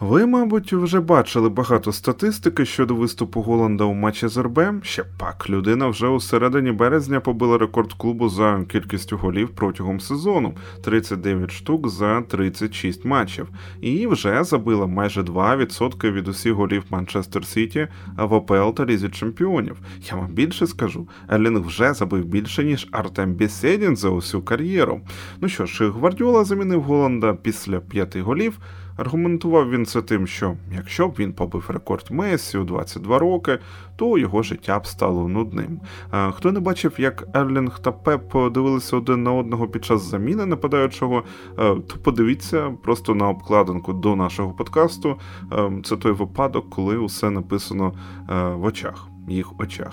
Ви, мабуть, вже бачили багато статистики щодо виступу Голланда у матчі з РБ. Щоправда людина вже у середині березня побила рекорд клубу за кількістю голів протягом сезону 39 штук за 36 матчів, і вже забила майже 2% від усіх голів Манчестер Сіті в ОПЛ та Лізі Чемпіонів. Я вам більше скажу, Ерлінг вже забив більше ніж Артем Бєсєдін за усю кар'єру. Ну що ж, Гвардіола замінив Голланда після п'яти голів. Аргументував він це тим, що якщо б він побив рекорд Месі у 22 роки, то його життя б стало нудним. Хто не бачив, як Ерлінг та Пеп дивилися один на одного під час заміни нападаючого, то подивіться просто на обкладинку до нашого подкасту. Це той випадок, коли усе написано в очах. Їх очах.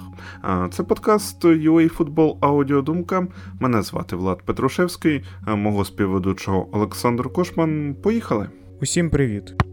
Це подкаст UA Футбол Аудіодумка. Мене звати Влад Петрушевський, мого співведучого Олександр Кошман. Поїхали! Усім привіт!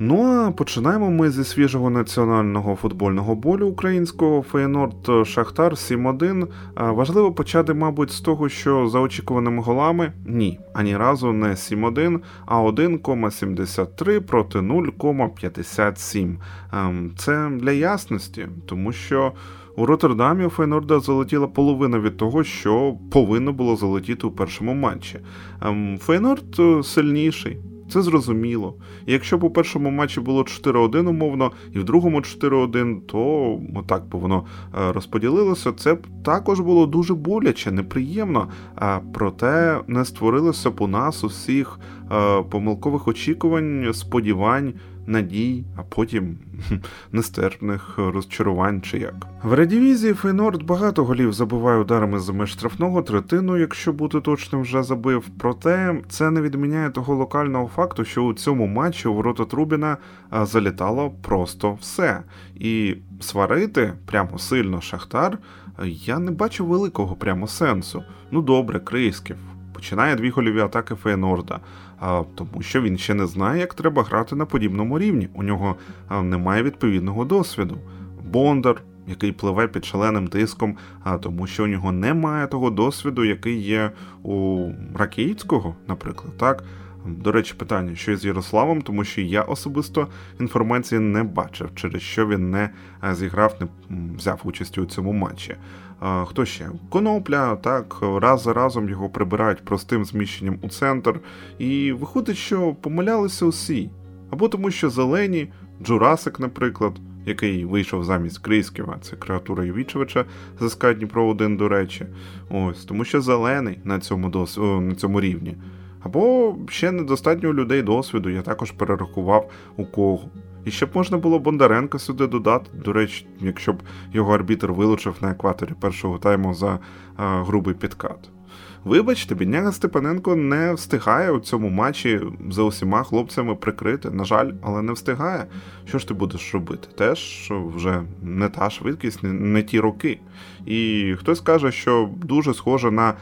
Ну а починаємо ми зі свіжого національного футбольного болю українського Фейнорд Шахтар 7-1. Важливо почати, мабуть, з того, що за очікуваними голами ні, ані разу не 7-1, а 1,73 проти 0,57. Ем, це для ясності, тому що. У Роттердамі у Фейнорда залетіла половина від того, що повинно було залетіти у першому матчі. Ем, Фейнорд е, сильніший, це зрозуміло. Якщо б у першому матчі було 4-1 умовно, і в другому 4-1, то отак би воно е, розподілилося. Це б також було дуже боляче, неприємно. А проте не створилося б у нас усіх е, помилкових очікувань, сподівань надій, а потім нестерпних розчарувань чи як. В редивізії Фейнорд багато голів забиває ударами за меж штрафного третину, якщо бути точним, вже забив. Проте це не відміняє того локального факту, що у цьому матчі у ворота Трубіна залітало просто все. І сварити прямо сильно Шахтар я не бачу великого прямо сенсу. Ну добре, Крисків. Починає дві гольові атаки Фейнорда тому що він ще не знає, як треба грати на подібному рівні. У нього немає відповідного досвіду. Бондар, який пливе під шаленим тиском, а тому, що у нього немає того досвіду, який є у Ракійського, наприклад, так. До речі, питання, що з Ярославом, тому що я особисто інформації не бачив, через що він не зіграв, не взяв участь у цьому матчі. Хто ще? Конопля, так, раз за разом його прибирають простим зміщенням у центр. І виходить, що помилялися усі. Або тому, що зелені, Джурасик, наприклад, який вийшов замість Крисківа, це креатура Євічевича з СК Дніпро 1, до речі. Ось, тому що зелений на цьому дос... на цьому рівні. Або ще недостатньо людей досвіду, я також перерахував у кого. І ще б можна було Бондаренка сюди додати. До речі, якщо б його арбітр вилучив на екваторі першого тайму за а, грубий підкат. Вибачте, бідняга Степаненко не встигає у цьому матчі за усіма хлопцями прикрити. На жаль, але не встигає. Що ж ти будеш робити? Теж вже не та швидкість, не, ті роки. І хтось каже, що дуже схоже на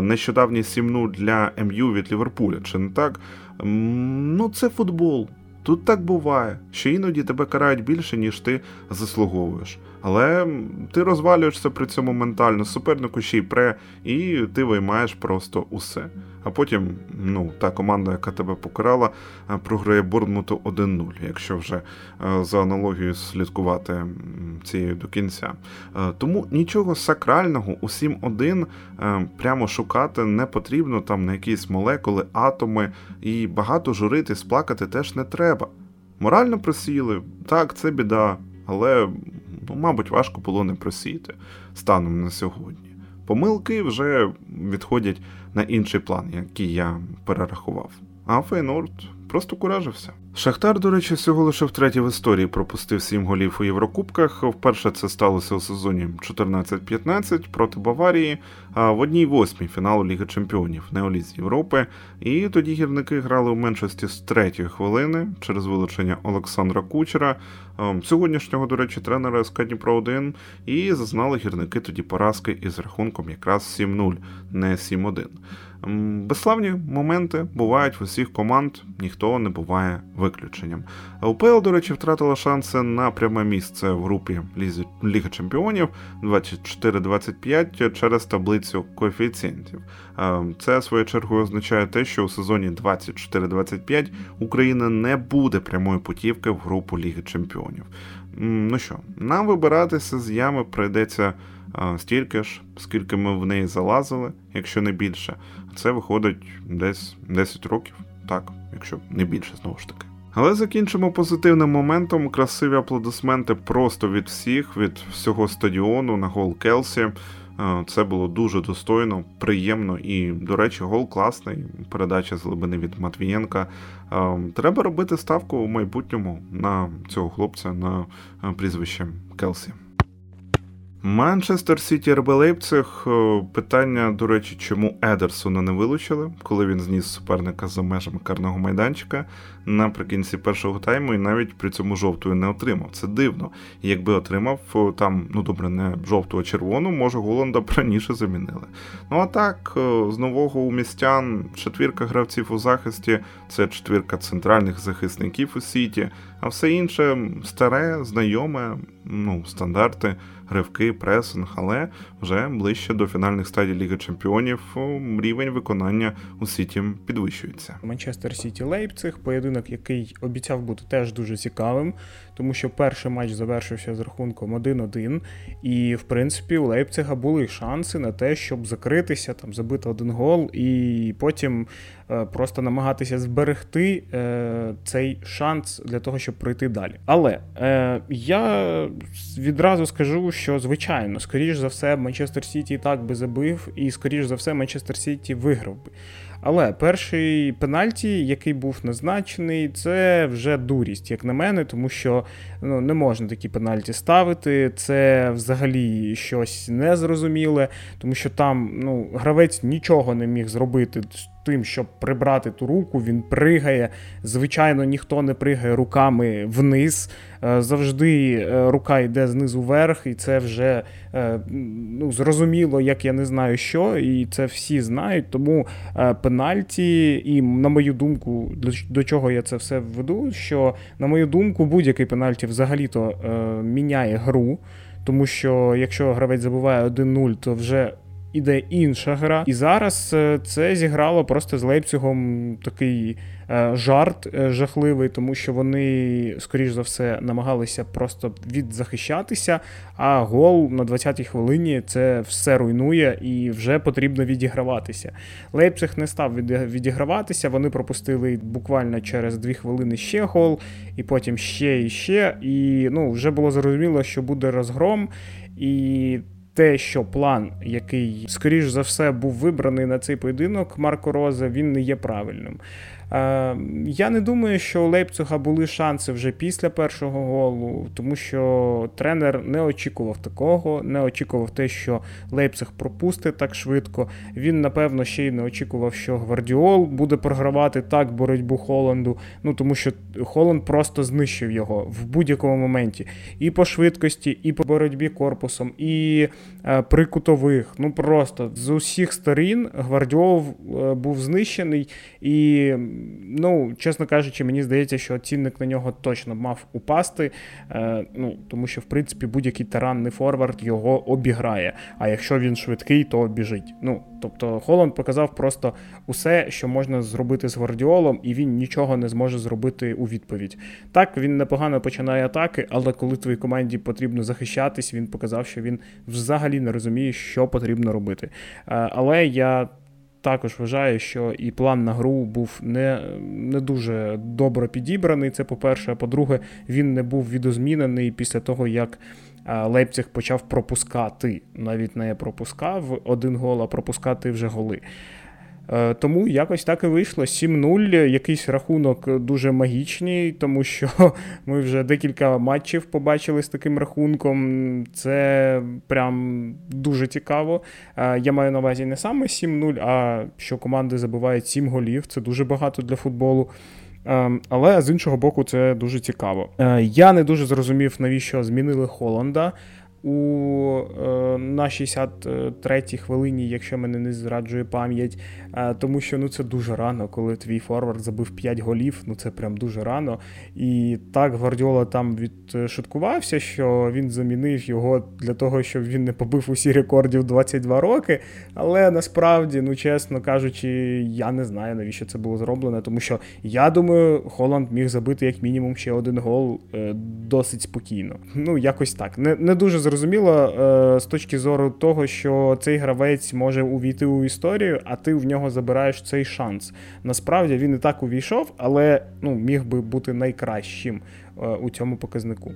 нещодавній 7 для МЮ від Ліверпуля. Чи не так? Ну, це футбол. Тут так буває, що іноді тебе карають більше, ніж ти заслуговуєш. Але ти розвалюєшся при цьому ментально, супернику ще й пре, і ти виймаєш просто усе. А потім, ну, та команда, яка тебе покарала, програє Борнмуту 1-0, якщо вже за аналогією слідкувати цією до кінця. Тому нічого сакрального у 7-1 прямо шукати не потрібно там на якісь молекули, атоми, і багато журити, сплакати теж не треба. Морально просіли, так, це біда, але ну, мабуть, важко було не просіяти станом на сьогодні. Помилки вже відходять на інший план, який я перерахував. А Фейнорд просто куражився. Шахтар, до речі, всього лише втретє в історії пропустив сім голів у Єврокубках. Вперше це сталося у сезоні 14-15 проти Баварії, а в одній восьмій фіналу Ліги Чемпіонів Неоліз Європи. І тоді гірники грали у меншості з третьої хвилини через вилучення Олександра Кучера, сьогоднішнього, до речі, тренера СК Дніпро 1 і зазнали гірники тоді поразки із рахунком якраз 7-0, не 7-1. Безславні моменти бувають в усіх команд, ніхто не буває виключенням. УПЛ, до речі, втратила шанси на пряме місце в групі Ліги Чемпіонів 24-25 через таблицю коефіцієнтів. Це своєю чергою означає те, що у сезоні 24-25 Україна не буде прямої путівки в групу Ліги Чемпіонів. Ну що, нам вибиратися з ями прийдеться стільки ж, скільки ми в неї залазили, якщо не більше. Це виходить десь 10 років, так, якщо не більше, знову ж таки. Але закінчимо позитивним моментом. Красиві аплодисменти просто від всіх, від всього стадіону на гол Келсі. Це було дуже достойно, приємно і, до речі, гол класний. Передача з глибини від Матвієнка. Треба робити ставку у майбутньому на цього хлопця на прізвище Келсі. Манчестер Сіті РБ Лейпциг. Питання, до речі, чому Едерсона не вилучили, коли він зніс суперника за межами карного майданчика наприкінці першого тайму і навіть при цьому жовтою не отримав. Це дивно. якби отримав там, ну добре, не жовту, а червону, може Голланда б раніше замінили. Ну а так, з нового у містян четвірка гравців у захисті це четвірка центральних захисників у Сіті, а все інше старе, знайоме, ну, стандарти ривки, пресинг, але вже ближче до фінальних стадій Ліги Чемпіонів рівень виконання у Сіті підвищується. Манчестер Сіті Лейпциг, поєдинок, який обіцяв бути теж дуже цікавим, тому що перший матч завершився з рахунком 1-1, і в принципі у Лейпцига були шанси на те, щоб закритися, там забити один гол, і потім е, просто намагатися зберегти е, цей шанс для того, щоб пройти далі. Але е, я відразу скажу, що звичайно, скоріш за все, Манчестер Сіті і так би забив, і скоріш за все, Манчестер Сіті виграв би. Але перший пенальті, який був назначений, це вже дурість, як на мене, тому що ну, не можна такі пенальті ставити. Це взагалі щось незрозуміле, тому що там ну, гравець нічого не міг зробити тим, щоб прибрати ту руку, він пригає. Звичайно, ніхто не пригає руками вниз. Е, завжди е, рука йде знизу вверх, і це вже е, ну, зрозуміло, як я не знаю що, і це всі знають. Тому пенальті, і на мою думку, до чого я це все введу, що, на мою думку, будь-який пенальті взагалі-то міняє гру. Тому що якщо гравець забуває 1-0, то вже іде інша гра. І зараз е, це зіграло просто з Лейпцигом такий е, жарт е, жахливий, тому що вони, скоріш за все, намагалися просто відзахищатися. А гол на 20-й хвилині це все руйнує і вже потрібно відіграватися. Лейпциг не став відіграватися. Вони пропустили буквально через 2 хвилини ще гол, і потім ще і ще. І ну, вже було зрозуміло, що буде розгром. І те, що план, який, скоріш за все, був вибраний на цей поєдинок Марко Роза, він не є правильним. Е, я не думаю, що у Лейпцига були шанси вже після першого голу, тому що тренер не очікував такого, не очікував те, що Лейпциг пропустить так швидко. Він, напевно, ще й не очікував, що Гвардіол буде програвати так боротьбу Холланду. Ну тому що Холланд просто знищив його в будь-якому моменті. І по швидкості, і по боротьбі корпусом, і е, при кутових. Ну просто з усіх сторін Гвардіол е, був знищений і ну, чесно кажучи, мені здається, що цінник на нього точно мав упасти. Е, ну, Тому що, в принципі, будь-який таранний форвард його обіграє. А якщо він швидкий, то біжить. Ну, Тобто Холланд показав просто усе, що можна зробити з Гвардіолом, і він нічого не зможе зробити у відповідь. Так, він непогано починає атаки, але коли твоїй команді потрібно захищатись, він показав, що він взагалі не розуміє, що потрібно робити. Е, але я також вважаю, що і план на гру був не не дуже добре підібраний. Це по-перше. А по-друге, він не був відозмінений після того, як Лейпциг почав пропускати. Навіть не пропускав один гол, а пропускати вже голи. Е, тому якось так і вийшло. 7-0, якийсь рахунок дуже магічний, тому що ми вже декілька матчів побачили з таким рахунком. Це прям дуже цікаво. Е, я маю на увазі не саме 7-0, а що команди забивають 7 голів. Це дуже багато для футболу. Е, але з іншого боку, це дуже цікаво. Я не дуже зрозумів, навіщо змінили Холланда. У е, на 63-й хвилині, якщо мене не зраджує пам'ять, е, тому що ну це дуже рано, коли твій форвард забив 5 голів. Ну це прям дуже рано. І так Гвардіола там відшуткувався, що він замінив його для того, щоб він не побив усі рекордів 22 роки. Але насправді, ну чесно кажучи, я не знаю, навіщо це було зроблено, тому що я думаю, Холланд міг забити як мінімум ще один гол е, досить спокійно. Ну, якось так. Не не дуже зрозуміло е, з точки зору того, що цей гравець може увійти у історію, а ти в нього забираєш цей шанс. Насправді він і так увійшов, але ну, міг би бути найкращим е, у цьому показнику.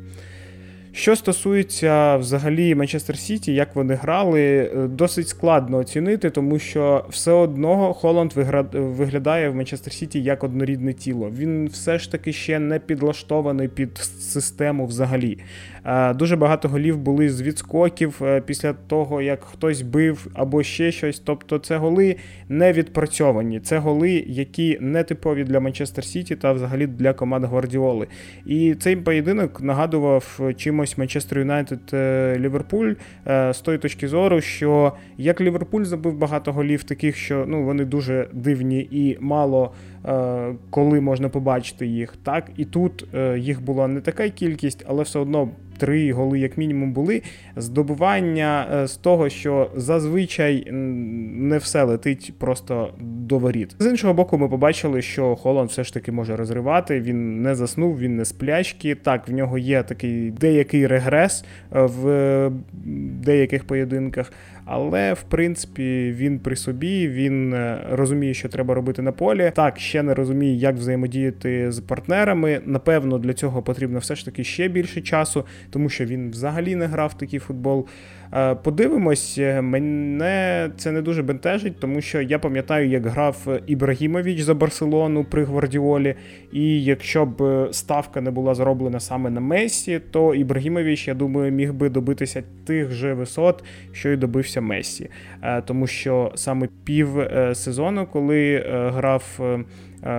Що стосується взагалі Манчестер Сіті, як вони грали, е, досить складно оцінити, тому що все одно Холланд виглядає в Манчестер Сіті як однорідне тіло. Він все ж таки ще не підлаштований під систему взагалі. Е, дуже багато голів були з відскоків е, після того, як хтось бив або ще щось. Тобто це голи не відпрацьовані. Це голи, які не типові для Манчестер Сіті та взагалі для команд Гвардіоли. І цей поєдинок нагадував чимось Манчестер Юнайтед е, Ліверпуль з тої точки зору, що як Ліверпуль забив багато голів, таких, що ну вони дуже дивні і мало коли можна побачити їх, так і тут їх була не така кількість, але все одно три голи, як мінімум, були. Здобування е, з того, що зазвичай не все летить просто до воріт. З іншого боку, ми побачили, що Холланд все ж таки може розривати. Він не заснув, він не сплячки. Так, в нього є такий деякий регрес е, в деяких поєдинках. Але в принципі він при собі, він е, розуміє, що треба робити на полі. Так, ще не розуміє, як взаємодіяти з партнерами. Напевно, для цього потрібно все ж таки ще більше часу, тому що він взагалі не грав такий футбол. Е, подивимось, е, мене це не дуже бентежить, тому що я пам'ятаю, як грав Ібрагімович за Барселону при Гвардіолі. І якщо б ставка не була зроблена саме на Месі, то Ібрагімович, я думаю, міг би добитися тих же висот, що й добився Месі. Е, тому що саме пів сезону, коли грав Е,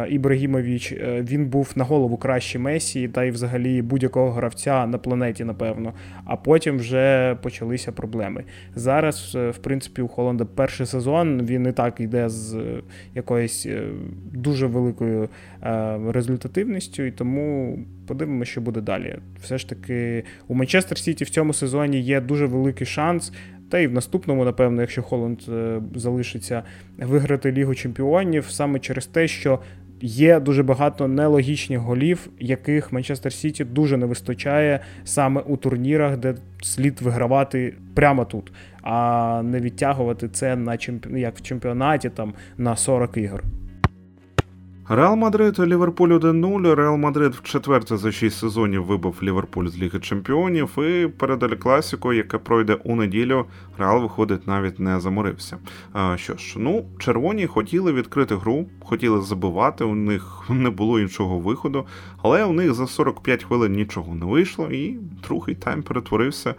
Ібрагімович, е, він був на голову краще Месі, та й взагалі будь-якого гравця на планеті, напевно. А потім вже почалися проблеми. Зараз, е, в принципі, у Холланда перший сезон він і так йде з якоюсь дуже великою результативністю, і тому подивимося, що буде далі. Все ж таки, у Манчестер Сіті в цьому сезоні є дуже великий шанс. Та й в наступному, напевно, якщо Холланд е, залишиться виграти Лігу Чемпіонів, саме через те, що є дуже багато нелогічних голів, яких Манчестер Сіті дуже не вистачає саме у турнірах, де слід вигравати прямо тут, а не відтягувати це на чемпі... як в чемпіонаті там на 40 ігор. Реал Мадрид Ліверпуль 1-0. Реал Мадрид в четверте за шість сезонів вибив Ліверпуль з Ліги Чемпіонів і передалі класіку, яке пройде у неділю. Реал виходить навіть не заморився. А, Що ж, ну червоні хотіли відкрити гру, хотіли забивати. У них не було іншого виходу, але у них за 45 хвилин нічого не вийшло, і другий тайм перетворився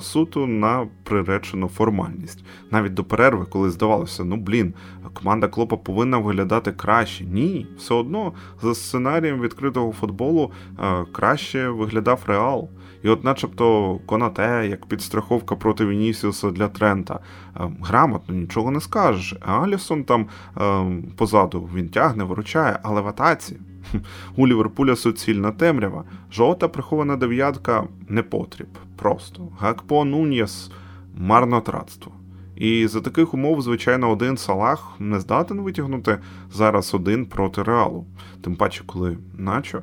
суто на приречену формальність. Навіть до перерви, коли здавалося, ну блін, команда Клопа повинна виглядати краще. Ні, все одно за сценарієм відкритого футболу краще виглядав реал. І от, начебто, Конате, як підстраховка проти Вінісіуса для Трента, грамотно нічого не скажеш. Алісон там позаду він тягне, виручає, але в атаці. У Ліверпуля суцільна темрява. Жовта прихована дев'ятка не потріб. Просто. Гакпо Нуньєс марнотратство. І за таких умов, звичайно, один Салах не здатен витягнути зараз один проти реалу. Тим паче, коли начо е,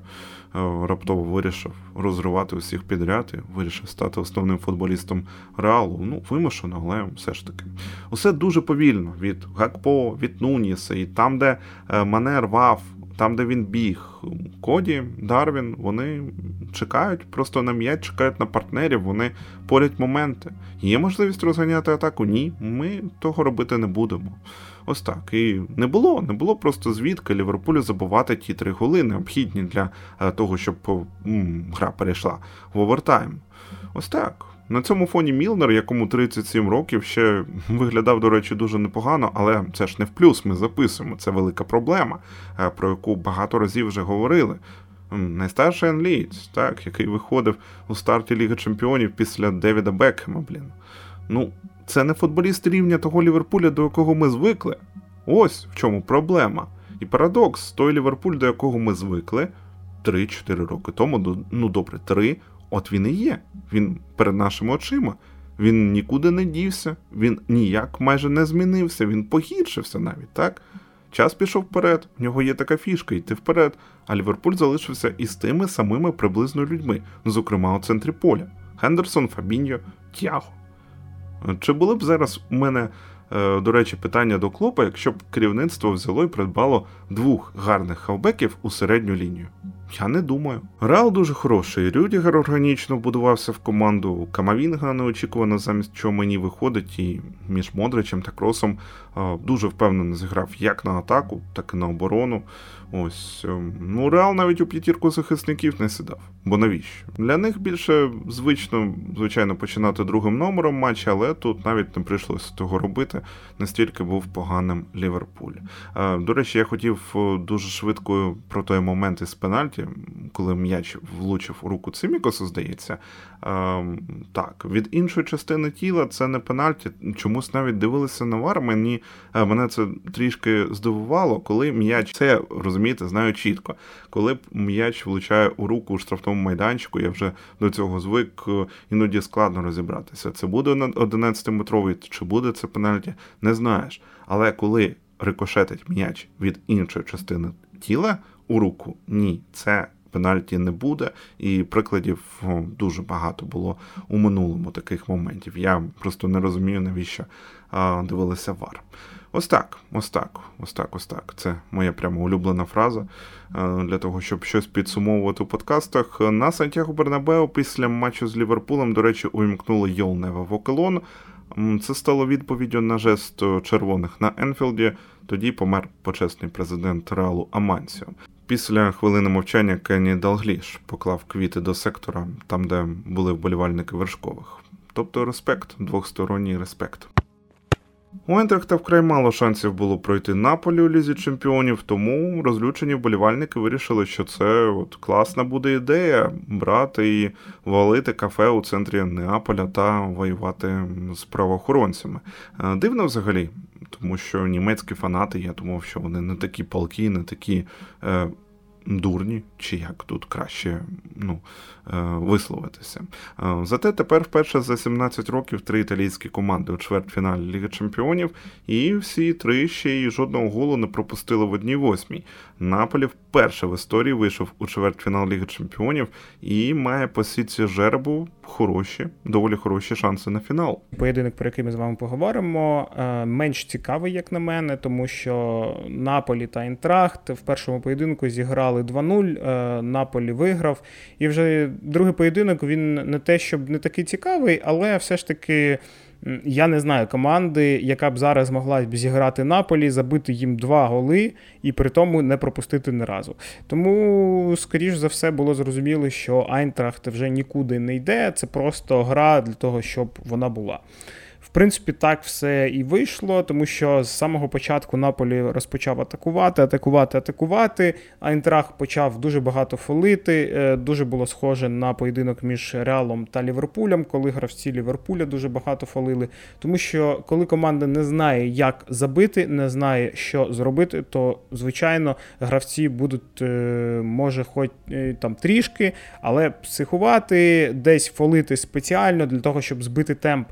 раптово вирішив розривати усіх підряд і вирішив стати основним футболістом реалу. Ну, вимушено, але все ж таки. Усе дуже повільно від Гакпо, від Нуніса, і там, де е, Мане рвав там, де він біг, Коді, Дарвін, вони чекають просто на м'яч, чекають на партнерів, вони порять моменти. Є можливість розганяти атаку? Ні, ми того робити не будемо. Ось так. І не було, не було просто звідки Ліверпулю забувати ті три голи, необхідні для е, того, щоб м, гра перейшла в овертайм. Ось так. На цьому фоні Мілнер, якому 37 років, ще виглядав, до речі, дуже непогано, але це ж не в плюс. Ми записуємо. Це велика проблема, е, про яку багато разів вже говорили. найстарший англієць, так, який виходив у старті Ліги Чемпіонів після Девіда Бекхема, блін. Ну, це не футболіст рівня того Ліверпуля, до якого ми звикли. Ось в чому проблема. І парадокс, той Ліверпуль, до якого ми звикли 3-4 роки тому, ну добре, 3, от він і є. Він перед нашими очима. Він нікуди не дівся, він ніяк майже не змінився, він погіршився навіть, так? Час пішов вперед, в нього є така фішка йти вперед, а Ліверпуль залишився із тими самими приблизно людьми, зокрема у центрі поля: Хендерсон, Фабіньо, Тяго. Чи були б зараз у мене, е, до речі, питання до клопа, якщо б керівництво взяло і придбало двох гарних хавбеків у середню лінію? Я не думаю. Реал дуже хороший. Рюдігер органічно будувався в команду. Камавінга неочікувано замість чого мені виходить, і між Модричем та Кросом дуже впевнено зіграв як на атаку, так і на оборону. Ось ем, ну Реал навіть у п'ятірку захисників не сідав. Бо навіщо? Для них більше звично, звичайно, починати другим номером матчі, але тут навіть не прийшлося того робити. Настільки був поганим Ліверпуль. До речі, я хотів дуже швидко про той момент із пенальті, коли м'яч влучив у руку Цимікосу, здається. Так, від іншої частини тіла це не пенальті. Чомусь навіть дивилися на вар. Мені мене це трішки здивувало, коли м'яч це розумієте, знаю чітко. Коли м'яч влучає у руку у штрафному майданчику, я вже до цього звик, е, іноді складно розібратися. Це буде 11-метровий, чи буде це пенальті, не знаєш. Але коли рикошетить м'яч від іншої частини тіла у руку, ні, це. Пенальті не буде, і прикладів дуже багато було у минулому таких моментів. Я просто не розумію, навіщо дивилися VAR. Ось так, ось так, ось так, ось так. Це моя прямо улюблена фраза е, для того, щоб щось підсумовувати у подкастах. На Сантьяго Бернабео після матчу з Ліверпулем, до речі, увімкнули You'll Never Walk Alone. Це стало відповіддю на жест червоних на Енфілді. Тоді помер почесний президент Реалу Амансіо. Після хвилини мовчання Кенні Далгліш поклав квіти до сектора, там де були вболівальники вершкових. Тобто респект, двохсторонній респект. У Ентрехта вкрай мало шансів було пройти Наполі у лізі чемпіонів, тому розлючені вболівальники вирішили, що це от класна буде ідея брати і валити кафе у центрі Неаполя та воювати з правоохоронцями. Е, дивно взагалі, тому що німецькі фанати, я думав, що вони не такі палки, не такі. Е, Дурні, чи як тут краще ну, Е, висловитися. Е, зате тепер вперше за 17 років три італійські команди у чвертьфіналі Ліги Чемпіонів, і всі три ще й жодного голу не пропустили в одній восьмій. Наполі вперше в історії вийшов у чвертьфінал Ліги Чемпіонів і має по сітці жеребу хороші, доволі хороші шанси на фінал. Поєдинок, про який ми з вами поговоримо, е, менш цікавий, як на мене, тому що Наполі та Інтрахт в першому поєдинку зіграли 2-0. Наполі виграв і вже другий поєдинок він не те, щоб не такий цікавий, але все ж таки. Я не знаю команди, яка б зараз могла б зіграти Наполі, забити їм два голи і при тому не пропустити ні разу. Тому, скоріш за все, було зрозуміло, що Айнтрахт вже нікуди не йде. Це просто гра для того, щоб вона була принципі, так все і вийшло, тому що з самого початку Наполі розпочав атакувати, атакувати, атакувати. Айнтрах почав дуже багато фолити. Е, дуже було схоже на поєдинок між Реалом та Ліверпулем, коли гравці Ліверпуля дуже багато фолили. Тому що коли команда не знає, як забити, не знає, що зробити, то звичайно гравці будуть, е, може, хоч е, там трішки, але психувати, десь фолити спеціально для того, щоб збити темп,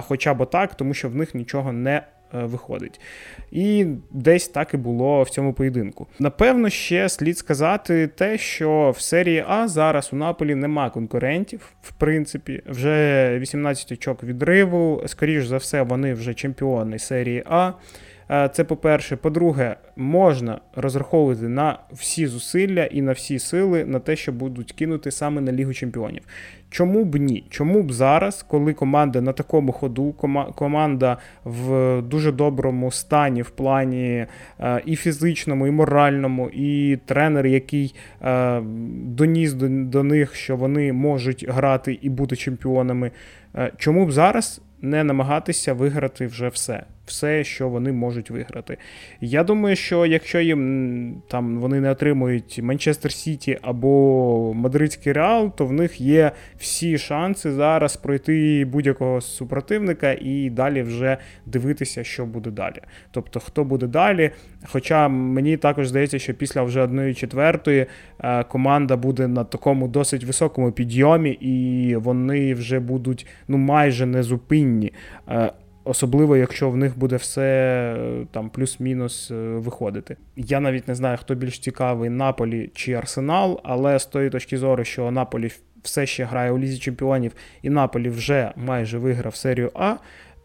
хоча б або так, тому що в них нічого не е, виходить. І десь так і було в цьому поєдинку. Напевно, ще слід сказати те, що в серії А зараз у Наполі нема конкурентів, в принципі, вже 18 очок відриву. Скоріш за все, вони вже чемпіони серії А. Е, це по-перше. По-друге, можна розраховувати на всі зусилля і на всі сили на те, що будуть кинути саме на Лігу Чемпіонів. Чому б ні? Чому б зараз, коли команда на такому ходу, команда в дуже доброму стані в плані е, і фізичному, і моральному, і тренер, який е, доніс до, до них, що вони можуть грати і бути чемпіонами, чому б зараз не намагатися виграти вже все? Все, що вони можуть виграти. Я думаю, що якщо їм там вони не отримують Манчестер Сіті або Мадридський Реал, то в них є всі шанси зараз пройти будь-якого супротивника і далі вже дивитися, що буде далі. Тобто, хто буде далі. Хоча мені також здається, що після вже одної четвертої е, команда буде на такому досить високому підйомі, і вони вже будуть ну майже незупинні. Е, особливо, якщо в них буде все е, там плюс-мінус виходити. Я навіть не знаю, хто більш цікавий Наполі чи Арсенал, але з тої точки зору, що Наполі все ще грає у Лізі Чемпіонів, і Наполі вже майже виграв серію А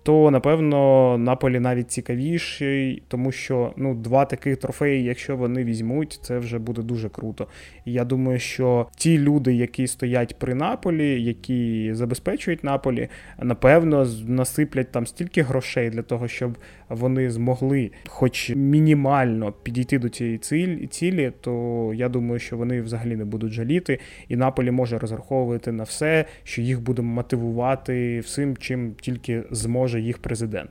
то напевно Наполі навіть цікавіший, тому що ну, два таких трофеї, якщо вони візьмуть, це вже буде дуже круто. І я думаю, що ті люди, які стоять при Наполі, які забезпечують Наполі, напевно, насиплять там стільки грошей для того, щоб вони змогли, хоч мінімально підійти до цієї цілі, то я думаю, що вони взагалі не будуть жаліти, і Наполі може розраховувати на все, що їх буде мотивувати всім, чим тільки зможе їх президент.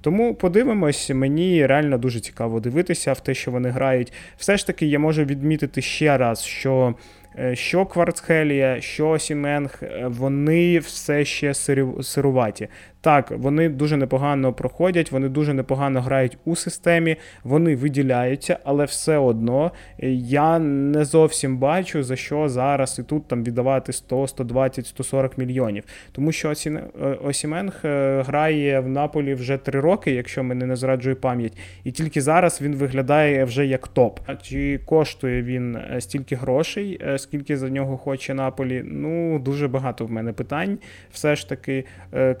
Тому подивимось, мені реально дуже цікаво дивитися в те, що вони грають. Все ж таки, я можу відмітити ще раз, що. Е, що Кварцхелія, що Сіменг, е, вони все ще сируваті. Так, вони дуже непогано проходять, вони дуже непогано грають у системі, вони виділяються, але все одно е, я не зовсім бачу, за що зараз і тут там віддавати 100, 120, 140 мільйонів. Тому що Осіменг грає в Наполі вже три роки, якщо мене не зраджує пам'ять, і тільки зараз він виглядає вже як топ. Чи коштує він стільки грошей? скільки за нього хоче Наполі. Ну, дуже багато в мене питань. Все ж таки, е,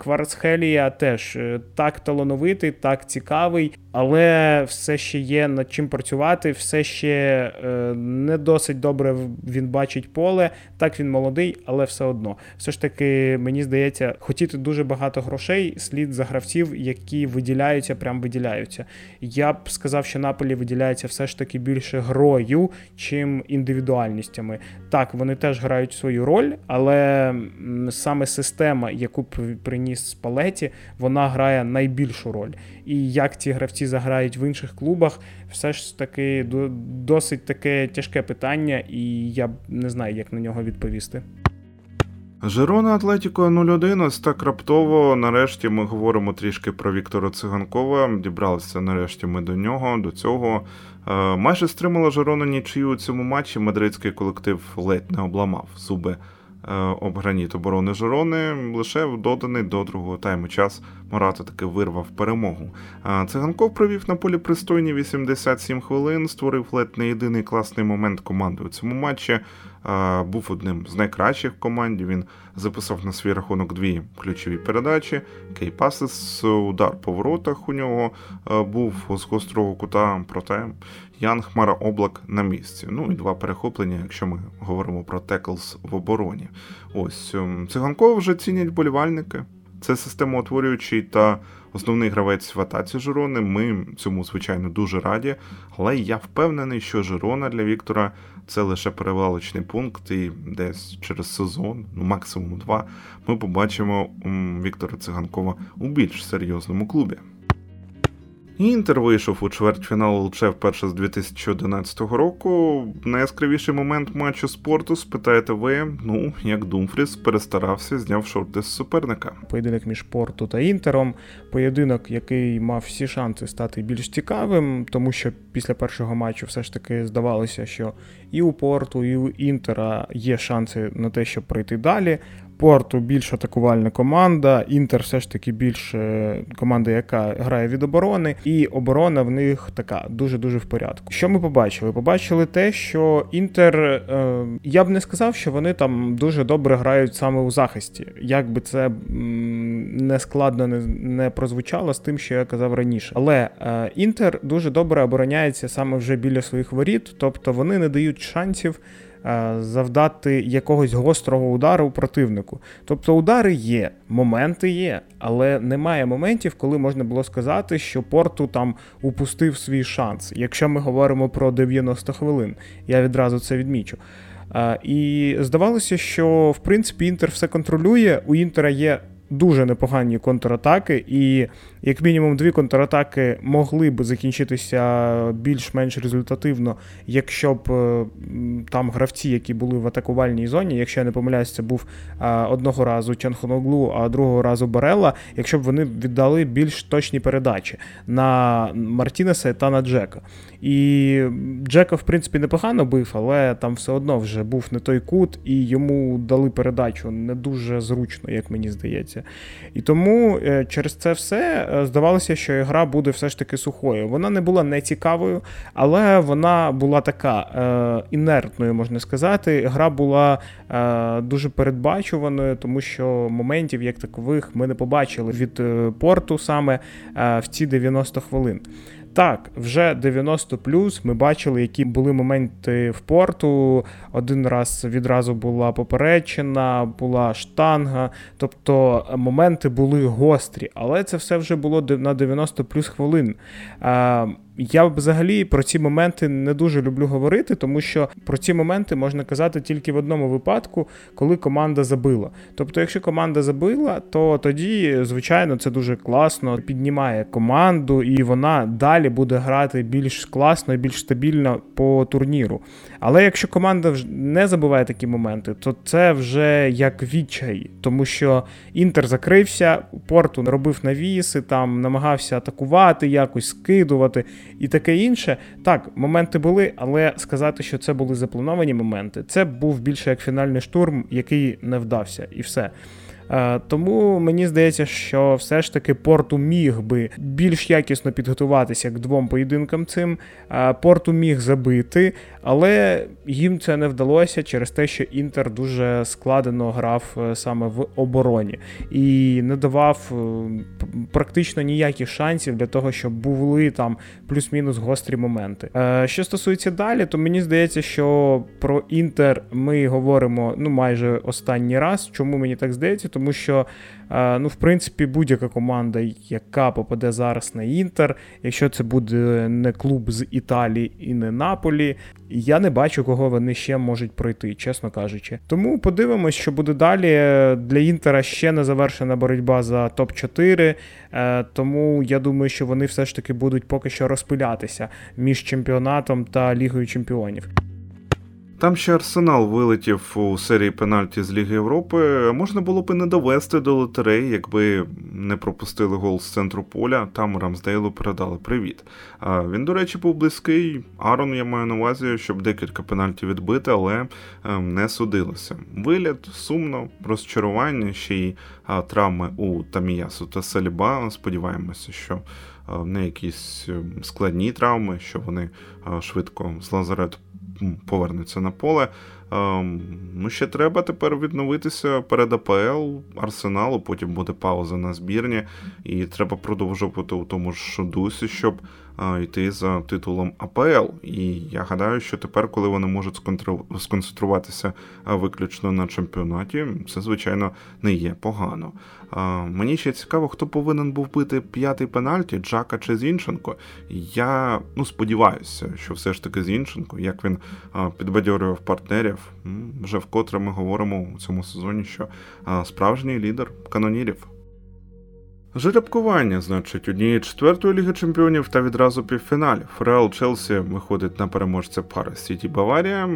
Кварцхелія теж е, так талановитий, так цікавий, але все ще є над чим працювати, все ще е, не досить добре він бачить поле. Так він молодий, але все одно. Все ж таки, мені здається, хотіти дуже багато грошей слід за гравців, які виділяються, прям виділяються. Я б сказав, що Наполі виділяється все ж таки більше грою, чим індивідуальністями. Так, вони теж грають свою роль, але саме система, яку приніс Спалеті, вона грає найбільшу роль. І як ці гравці заграють в інших клубах, все ж таки досить таке тяжке питання, і я не знаю, як на нього відповісти. Жирона Атлетіко 0-1, ось так раптово. Нарешті ми говоримо трішки про Віктора Циганкова. Дібралися нарешті ми до нього, до цього. Е, майже стримала Жирона нічию у цьому матчі. Мадридський колектив ледь не обламав зуби об граніт оборони Жерони Лише в доданий до другого тайму час Мората таки вирвав перемогу. Е, Циганков провів на полі пристойні 87 хвилин, створив ледь не єдиний класний момент команди у цьому матчі був одним з найкращих в команді. Він записав на свій рахунок дві ключові передачі. Кейпасис, удар по воротах у нього був з гострого кута, проте Ян Хмара Облак на місці. Ну і два перехоплення, якщо ми говоримо про теклс в обороні. Ось ем, циганкова вже цінять болівальники. Це системоутворюючий та основний гравець в атаці Жирони. Ми цьому, звичайно, дуже раді. Але я впевнений, що Жирона для Віктора це лише перевалочний пункт, і десь через сезон, ну максимум два, ми побачимо Віктора Циганкова у більш серйозному клубі. Інтер вийшов у чвертьфінал ЛЧ вперше з 2011 року. Найяскравіший момент матчу спорту спитаєте ви, ну як Думфріс перестарався, зняв шорти з суперника. Поєдинок між Порту та Інтером. Поєдинок, який мав всі шанси стати більш цікавим, тому що після першого матчу все ж таки здавалося, що і у Порту, і у Інтера є шанси на те, щоб пройти далі. Порту більш атакувальна команда, Інтер все ж таки більш команда, яка грає від оборони, і оборона в них така дуже-дуже в порядку. Що ми побачили? Побачили те, що Інтер, е, я б не сказав, що вони там дуже добре грають саме у захисті. Як би це не складно не, не прозвучало з тим, що я казав раніше. Але е, Інтер дуже добре обороняється саме вже біля своїх воріт, тобто вони не дають шансів. Е, завдати якогось гострого удару противнику. Тобто удари є, моменти є, але немає моментів, коли можна було сказати, що Порту там упустив свій шанс. Якщо ми говоримо про 90 хвилин, я відразу це відмічу. Е, і здавалося, що в принципі Інтер все контролює. У Інтера є дуже непогані контратаки, і як мінімум дві контратаки могли б закінчитися більш-менш результативно, якщо б е, там гравці, які були в атакувальній зоні, якщо я не помиляюсь, це був одного разу Чанхоноглу, а другого разу Барелла, якщо б вони віддали більш точні передачі на Мартінеса та на Джека. І Джека, в принципі, непогано бив, але там все одно вже був не той кут, і йому дали передачу не дуже зручно, як мені здається. І тому е, через це все е, здавалося, що гра буде все ж таки сухою. Вона не була нецікавою, але вона була така е, інертною, можна сказати. Гра була дуже передбачуваною, тому що моментів як такових ми не побачили від порту саме в ці 90 хвилин. Так, вже 90 плюс. Ми бачили, які були моменти в порту. Один раз відразу була поперечена, була штанга. Тобто моменти були гострі, але це все вже було на 90 плюс хвилин. Я взагалі про ці моменти не дуже люблю говорити, тому що про ці моменти можна казати тільки в одному випадку, коли команда забила. Тобто, якщо команда забила, то тоді, звичайно, це дуже класно піднімає команду, і вона далі буде грати більш класно і більш стабільно по турніру. Але якщо команда не забуває такі моменти, то це вже як відчай, тому що Інтер закрився, порту робив навіси, там намагався атакувати, якось скидувати і таке інше. Так, моменти були, але сказати, що це були заплановані моменти, це був більше як фінальний штурм, який не вдався, і все. Е, тому мені здається, що все ж таки Порту міг би більш якісно підготуватися к двом поєдинкам цим. Е, Порту міг забити, але їм це не вдалося через те, що Інтер дуже складено грав е, саме в обороні і не давав практично ніяких шансів для того, щоб були там плюс-мінус гострі моменти. Що стосується далі, то мені здається, що про Інтер ми говоримо ну майже останній раз. Чому мені так здається? Тому що, е, ну, в принципі, будь-яка команда, яка попаде зараз на Інтер, якщо це буде не клуб з Італії і не Наполі, я не бачу, кого вони ще можуть пройти, чесно кажучи. Тому подивимось, що буде далі. Для Інтера ще не завершена боротьба за топ-4, е, тому я думаю, що вони все ж таки будуть поки що розпилятися між чемпіонатом та Лігою Чемпіонів. Там ще Арсенал вилетів у серії пенальті з Ліги Європи. Можна було б і не довести до лотереї, якби не пропустили гол з центру поля. Там Рамсдейлу передали привіт. Він, до речі, був близький. Арон я маю на увазі, щоб декілька пенальтів відбити, але ем, не судилося. Виліт, сумно, розчарування, ще й травми у Таміясу та Саліба. Сподіваємося, що не якісь ем, складні травми, що вони швидко з лазарету повернеться на поле. Ем, ну, ще треба тепер відновитися перед АПЛ Арсеналу, потім буде пауза на збірні, і треба продовжувати у тому ж дусі, щоб йти за титулом АПЛ. І я гадаю, що тепер, коли вони можуть сконцентруватися виключно на чемпіонаті, це звичайно не є погано. Мені ще цікаво, хто повинен був бити п'ятий пенальті, Джака чи Зінченко. Я ну сподіваюся, що все ж таки Зінченко, як він підбадьорював партнерів, вже вкотре ми говоримо у цьому сезоні, що справжній лідер канонірів. Жеребкування, значить, однієї четвертої ліги чемпіонів та відразу півфіналів. Реал Челсі виходить на переможця пари Сіті Баварія.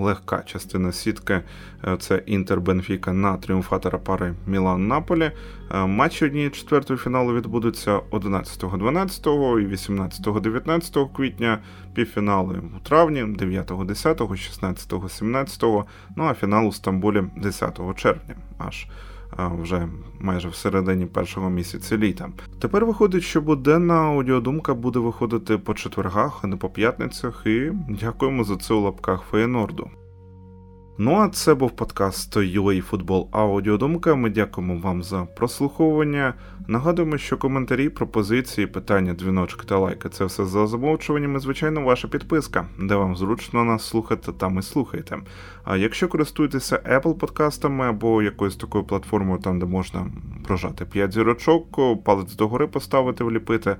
Легка частина сітки е, це Інтер Бенфіка на тріумфатора пари Мілан Наполі. Е, матчі однієї четвертої фіналу відбудуться 11-12 і 18-19 квітня. Півфінали у травні, 9-10, 16-17, ну а фінал у Стамбулі 10 червня. аж вже майже всередині першого місяця літа. Тепер виходить, що буденна аудіодумка буде виходити по четвергах, а не по п'ятницях, і дякуємо за це у лапках Феєнорду. Ну а це був подкаст UA Футбол Аудіодумка. Ми дякуємо вам за прослуховування. Нагадуємо, що коментарі, пропозиції, питання, дзвіночки та лайки це все за замовчуванням і, звичайно, ваша підписка, де вам зручно нас слухати, там і слухайте. А якщо користуєтеся Apple подкастами або якоюсь такою платформою, там де можна прожати 5 зірочок, палець догори поставити, вліпити,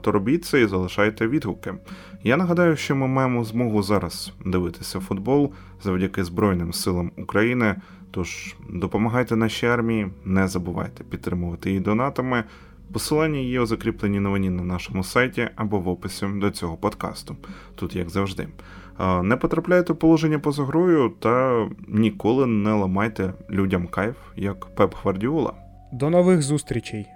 то робіть це і залишайте відгуки. Я нагадаю, що ми маємо змогу зараз дивитися футбол завдяки Збройним силам України. Тож допомагайте нашій армії, не забувайте підтримувати її донатами. Посилання є у закріпленій новині на нашому сайті або в описі до цього подкасту. Тут як завжди. Не потрапляйте в положення поза грою та ніколи не ламайте людям кайф, як Пеп Гвардіола. До нових зустрічей!